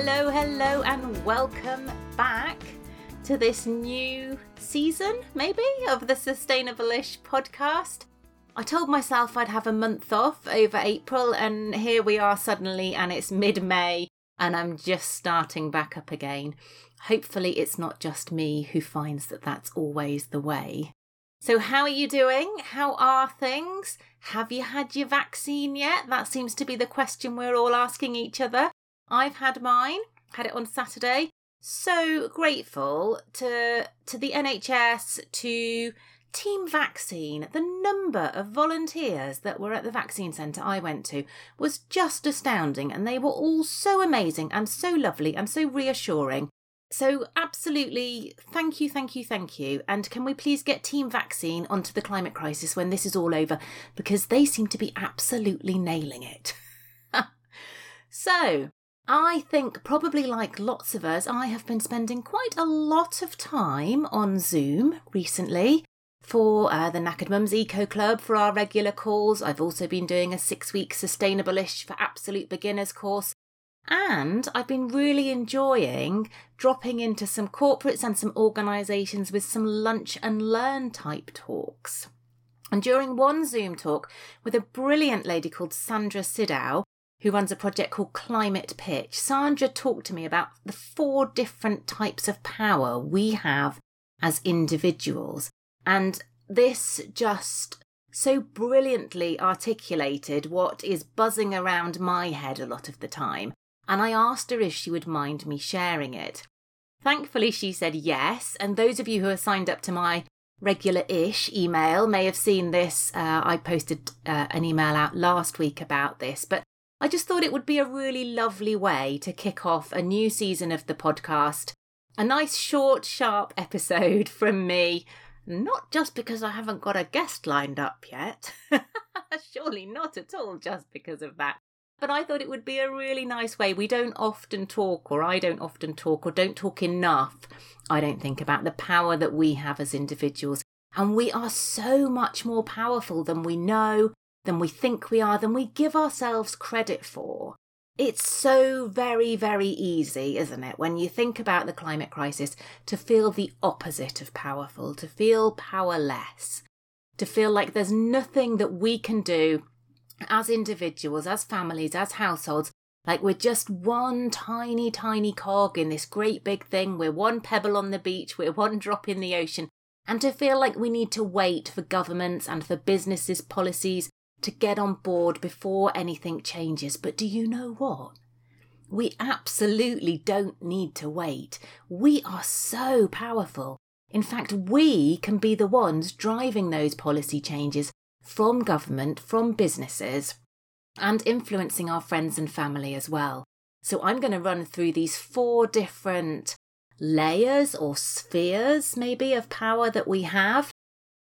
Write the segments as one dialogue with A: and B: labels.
A: Hello, hello, and welcome back to this new season, maybe, of the Sustainable-ish podcast. I told myself I'd have a month off over April, and here we are suddenly, and it's mid May, and I'm just starting back up again. Hopefully, it's not just me who finds that that's always the way. So, how are you doing? How are things? Have you had your vaccine yet? That seems to be the question we're all asking each other. I've had mine, had it on Saturday. So grateful to to the NHS, to Team Vaccine. The number of volunteers that were at the vaccine centre I went to was just astounding, and they were all so amazing and so lovely and so reassuring. So, absolutely, thank you, thank you, thank you. And can we please get Team Vaccine onto the climate crisis when this is all over? Because they seem to be absolutely nailing it. so, I think, probably like lots of us, I have been spending quite a lot of time on Zoom recently for uh, the Knackered Mums Eco Club for our regular calls. I've also been doing a six week sustainable-ish for absolute beginners course. And I've been really enjoying dropping into some corporates and some organisations with some lunch and learn type talks. And during one Zoom talk with a brilliant lady called Sandra Sidow, who runs a project called Climate Pitch, Sandra talked to me about the four different types of power we have as individuals. And this just so brilliantly articulated what is buzzing around my head a lot of the time. And I asked her if she would mind me sharing it. Thankfully, she said yes. And those of you who are signed up to my regular ish email may have seen this. Uh, I posted uh, an email out last week about this, but I just thought it would be a really lovely way to kick off a new season of the podcast. A nice, short, sharp episode from me. Not just because I haven't got a guest lined up yet. Surely not at all just because of that. But I thought it would be a really nice way. We don't often talk, or I don't often talk, or don't talk enough, I don't think, about the power that we have as individuals. And we are so much more powerful than we know, than we think we are, than we give ourselves credit for. It's so very, very easy, isn't it, when you think about the climate crisis, to feel the opposite of powerful, to feel powerless, to feel like there's nothing that we can do as individuals, as families, as households, like we're just one tiny, tiny cog in this great big thing. We're one pebble on the beach, we're one drop in the ocean. And to feel like we need to wait for governments and for businesses' policies to get on board before anything changes. But do you know what? We absolutely don't need to wait. We are so powerful. In fact, we can be the ones driving those policy changes from government, from businesses, and influencing our friends and family as well. So I'm going to run through these four different layers or spheres, maybe, of power that we have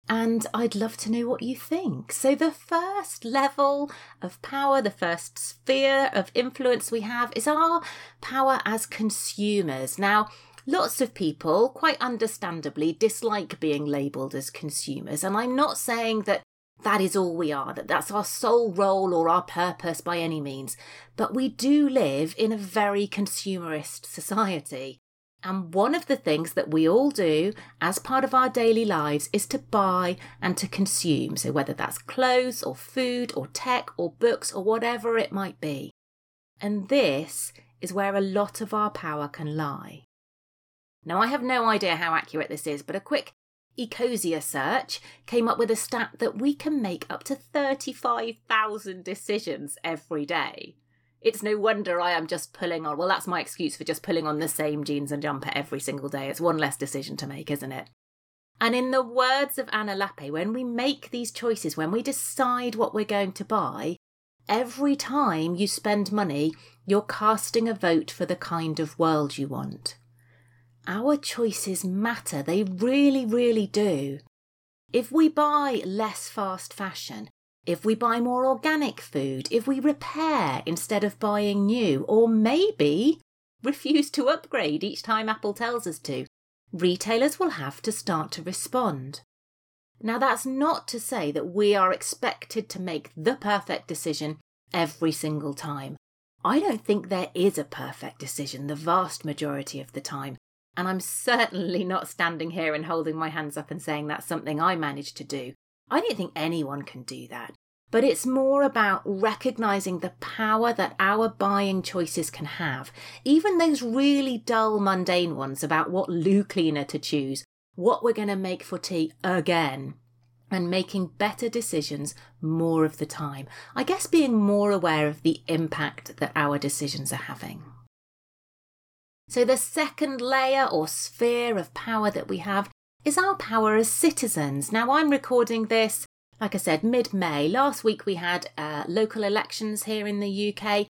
A: and I'd love to know what you think. So, the first level of power, the first sphere of influence we have is our power as consumers. Now, lots of people, quite understandably, dislike being labelled as consumers. And I'm not saying that that is all we are, that that's our sole role or our purpose by any means. But we do live in a very consumerist society. And one of the things that we all do as part of our daily lives is to buy and to consume. So, whether that's clothes or food or tech or books or whatever it might be. And this is where a lot of our power can lie. Now, I have no idea how accurate this is, but a quick Ecosia search came up with a stat that we can make up to 35,000 decisions every day. It's no wonder I am just pulling on, well, that's my excuse for just pulling on the same jeans and jumper every single day. It's one less decision to make, isn't it? And in the words of Anna Lappe, when we make these choices, when we decide what we're going to buy, every time you spend money, you're casting a vote for the kind of world you want. Our choices matter, they really, really do. If we buy less fast fashion, if we buy more organic food, if we repair instead of buying new, or maybe refuse to upgrade each time Apple tells us to, retailers will have to start to respond. Now, that's not to say that we are expected to make the perfect decision every single time. I don't think there is a perfect decision the vast majority of the time. And I'm certainly not standing here and holding my hands up and saying that's something I managed to do. I don't think anyone can do that. But it's more about recognizing the power that our buying choices can have. Even those really dull, mundane ones about what loo cleaner to choose, what we're going to make for tea again, and making better decisions more of the time. I guess being more aware of the impact that our decisions are having. So, the second layer or sphere of power that we have is our power as citizens. Now, I'm recording this, like I said, mid May. Last week we had uh, local elections here in the UK,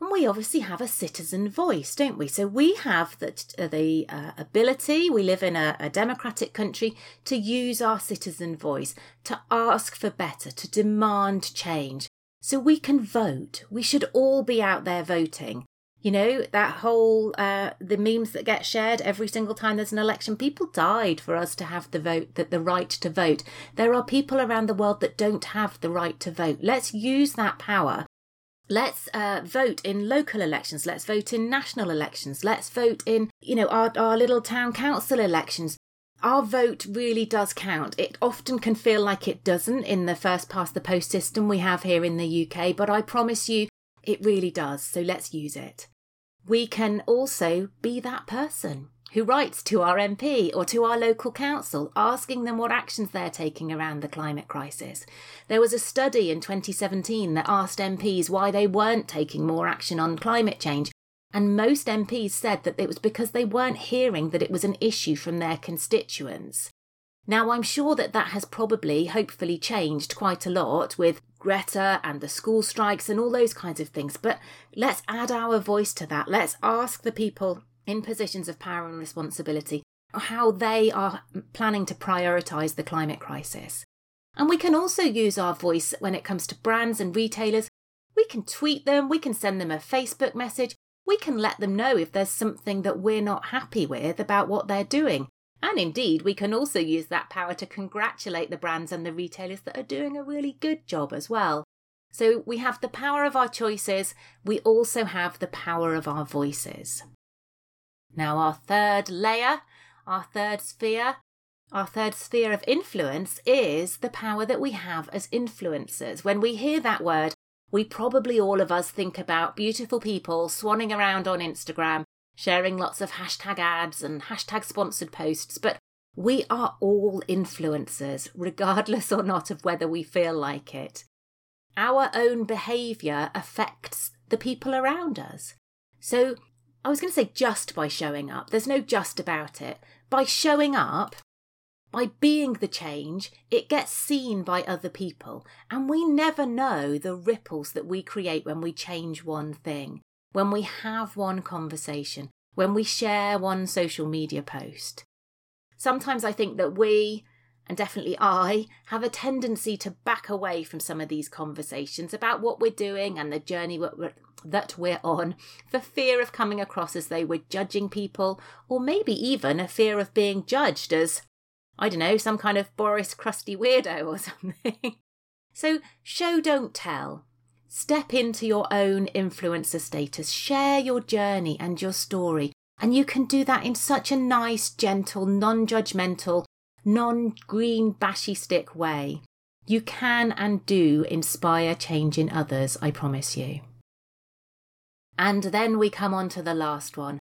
A: and we obviously have a citizen voice, don't we? So, we have the, uh, the uh, ability, we live in a, a democratic country, to use our citizen voice, to ask for better, to demand change. So, we can vote. We should all be out there voting. You know, that whole, uh, the memes that get shared every single time there's an election, people died for us to have the vote, that the right to vote. There are people around the world that don't have the right to vote. Let's use that power. Let's uh, vote in local elections. Let's vote in national elections. Let's vote in, you know, our, our little town council elections. Our vote really does count. It often can feel like it doesn't in the first past the post system we have here in the UK, but I promise you it really does. So let's use it we can also be that person who writes to our MP or to our local council asking them what actions they're taking around the climate crisis. There was a study in 2017 that asked MPs why they weren't taking more action on climate change, and most MPs said that it was because they weren't hearing that it was an issue from their constituents. Now, I'm sure that that has probably, hopefully, changed quite a lot with Greta and the school strikes and all those kinds of things. But let's add our voice to that. Let's ask the people in positions of power and responsibility how they are planning to prioritise the climate crisis. And we can also use our voice when it comes to brands and retailers. We can tweet them, we can send them a Facebook message, we can let them know if there's something that we're not happy with about what they're doing. And indeed, we can also use that power to congratulate the brands and the retailers that are doing a really good job as well. So we have the power of our choices, we also have the power of our voices. Now, our third layer, our third sphere, our third sphere of influence is the power that we have as influencers. When we hear that word, we probably all of us think about beautiful people swanning around on Instagram sharing lots of hashtag ads and hashtag sponsored posts, but we are all influencers, regardless or not of whether we feel like it. Our own behaviour affects the people around us. So, I was going to say just by showing up, there's no just about it. By showing up, by being the change, it gets seen by other people, and we never know the ripples that we create when we change one thing when we have one conversation, when we share one social media post. Sometimes I think that we, and definitely I, have a tendency to back away from some of these conversations about what we're doing and the journey that we're on for fear of coming across as though we're judging people, or maybe even a fear of being judged as, I don't know, some kind of Boris crusty weirdo or something. so, show, don't tell. Step into your own influencer status, share your journey and your story. And you can do that in such a nice, gentle, non judgmental, non green bashy stick way. You can and do inspire change in others, I promise you. And then we come on to the last one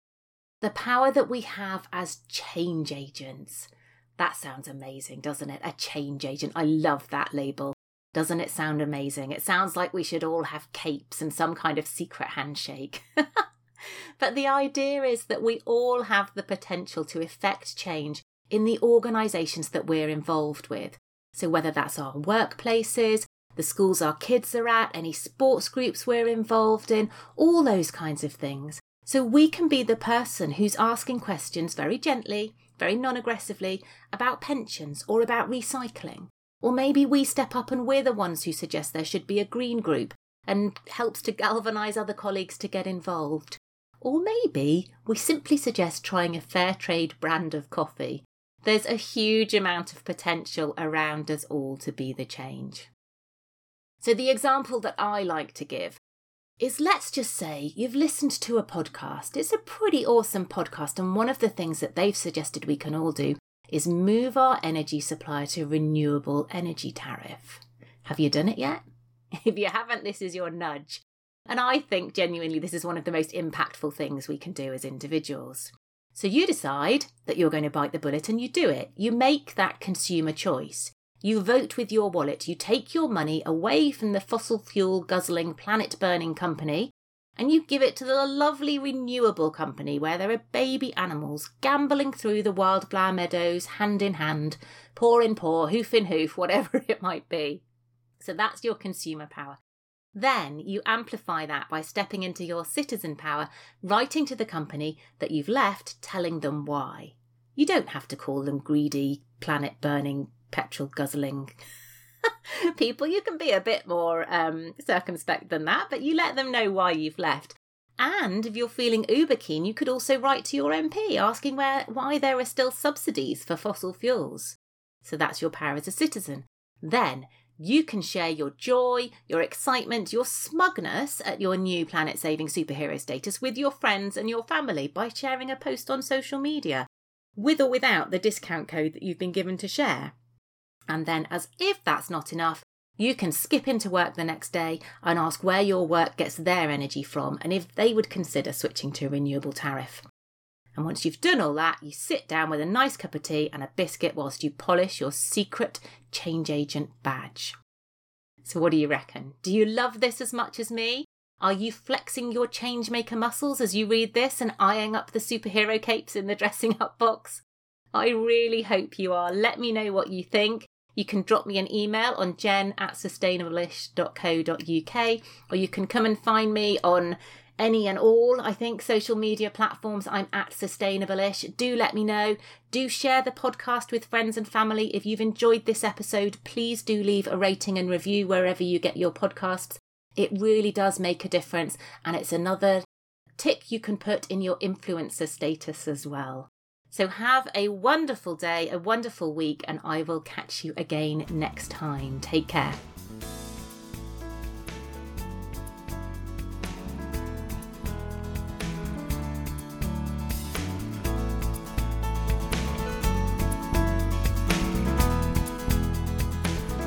A: the power that we have as change agents. That sounds amazing, doesn't it? A change agent. I love that label. Doesn't it sound amazing? It sounds like we should all have capes and some kind of secret handshake. but the idea is that we all have the potential to effect change in the organisations that we're involved with. So, whether that's our workplaces, the schools our kids are at, any sports groups we're involved in, all those kinds of things. So, we can be the person who's asking questions very gently, very non aggressively about pensions or about recycling. Or maybe we step up and we're the ones who suggest there should be a green group and helps to galvanise other colleagues to get involved. Or maybe we simply suggest trying a fair trade brand of coffee. There's a huge amount of potential around us all to be the change. So, the example that I like to give is let's just say you've listened to a podcast. It's a pretty awesome podcast, and one of the things that they've suggested we can all do is move our energy supply to renewable energy tariff. Have you done it yet? If you haven't, this is your nudge. And I think genuinely this is one of the most impactful things we can do as individuals. So you decide that you're going to bite the bullet and you do it. You make that consumer choice. You vote with your wallet. You take your money away from the fossil fuel guzzling, planet burning company and you give it to the lovely renewable company where there are baby animals gambolling through the wildflower meadows hand in hand, paw in paw, hoof in hoof, whatever it might be. So that's your consumer power. Then you amplify that by stepping into your citizen power, writing to the company that you've left, telling them why. You don't have to call them greedy, planet burning, petrol guzzling people, you can be a bit more um, circumspect than that, but you let them know why you've left. And if you're feeling uber keen, you could also write to your MP asking where why there are still subsidies for fossil fuels. So that's your power as a citizen. Then you can share your joy, your excitement, your smugness at your new planet saving superhero status with your friends and your family by sharing a post on social media, with or without the discount code that you've been given to share. And then, as if that's not enough, you can skip into work the next day and ask where your work gets their energy from and if they would consider switching to a renewable tariff. And once you've done all that, you sit down with a nice cup of tea and a biscuit whilst you polish your secret change agent badge. So, what do you reckon? Do you love this as much as me? Are you flexing your changemaker muscles as you read this and eyeing up the superhero capes in the dressing up box? I really hope you are. Let me know what you think. You can drop me an email on jen at sustainableish.co.uk or you can come and find me on any and all, I think, social media platforms. I'm at sustainableish. Do let me know. Do share the podcast with friends and family. If you've enjoyed this episode, please do leave a rating and review wherever you get your podcasts. It really does make a difference, and it's another tick you can put in your influencer status as well. So have a wonderful day, a wonderful week, and I will catch you again next time. Take care.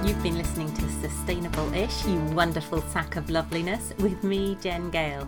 A: You've been listening to Sustainable Ish, you wonderful sack of loveliness, with me, Jen Gale